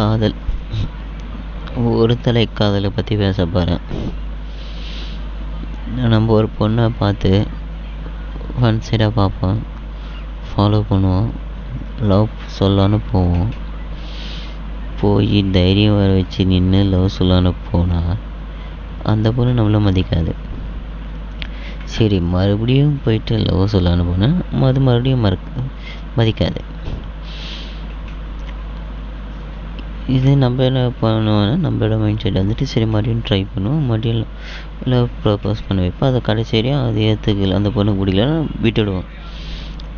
காதல். ஒரு தலை காதலை பற்றி பேச போகிறேன் நம்ம ஒரு பொண்ணை பார்த்து ஒன் சைடாக பார்ப்போம். ஃபாலோ பண்ணுவோம். லவ் சொல்லலான்னு போவோம். போய் தைரியம் வர வச்சு நின்று லவ் சொல்லலான்னு போனால் அந்த பொண்ணு நம்மளை மதிக்காது. சரி மறுபடியும் போயிட்டு லவ் சொல்லலான்னு போனால் அது மறுபடியும் மறக்க மதிக்காது. இது நம்ம என்ன பண்ணுவோம்னா நம்மளோட மைண்ட் செட் வந்துட்டு சரி மறுபடியும் ட்ரை பண்ணுவோம். மறுபடியும் இல்லை ப்ரப்போஸ் பண்ண வைப்போம். அதை கடைசி வரையும் அது ஏற்றுக்கல அந்த பொண்ணு பிடிக்கலன்னா விட்டுடுவோம்.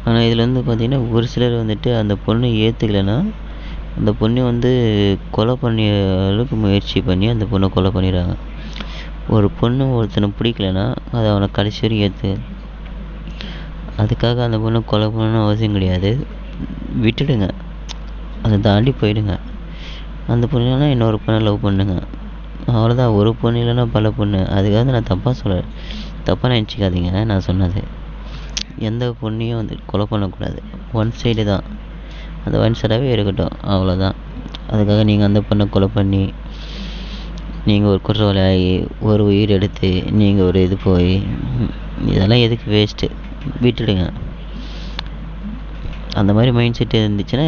ஆனால் இதில் வந்து பார்த்திங்கன்னா ஒரு சிலர் வந்துட்டு அந்த பொண்ணு ஏற்றுக்கலைன்னா அந்த பொண்ணை வந்து கொலை பண்ணிய அளவுக்கு முயற்சி பண்ணி அந்த பொண்ணை கொலை பண்ணிடுறாங்க. ஒரு பொண்ணு ஒருத்தனை பிடிக்கலன்னா அதை அவனை கடைசி வரையும் ஏற்று அதுக்காக அந்த பொண்ணை கொலை பண்ணணும்னு அவசியம் கிடையாது. விட்டுடுங்க. அதை தாண்டி போயிடுங்க. அந்த பொண்ணு இல்லைன்னா இன்னொரு பொண்ணை லவ் பண்ணுங்க. அவ்வளோதான் ஒரு பொண்ணு இல்லைன்னா பல பொண்ணு. அதுக்காக நான் தப்பாக சொல்ல தப்பாக நினச்சிக்காதீங்க. நான் சொன்னது. எந்த பொண்ணையும் வந்து கொலை பண்ணக்கூடாது. ஒன் சைடு தான். அந்த ஒன் சைடாகவே இருக்கட்டும். அவ்வளோதான் அதுக்காக நீங்கள் அந்த பொண்ணை கொலை பண்ணி நீங்கள் ஒரு குற்றவாளியாகி ஒரு உயிர் எடுத்து நீங்கள் ஒரு இது போய் இதெல்லாம் எதுக்கு வேஸ்ட்டு விட்டுடுங்க. அந்த மாதிரி மைண்ட் செட் இருந்துச்சுன்னா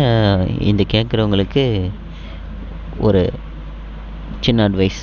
இந்த கேட்குறவங்களுக்கு ஒரு சின்ன அட்வைஸ்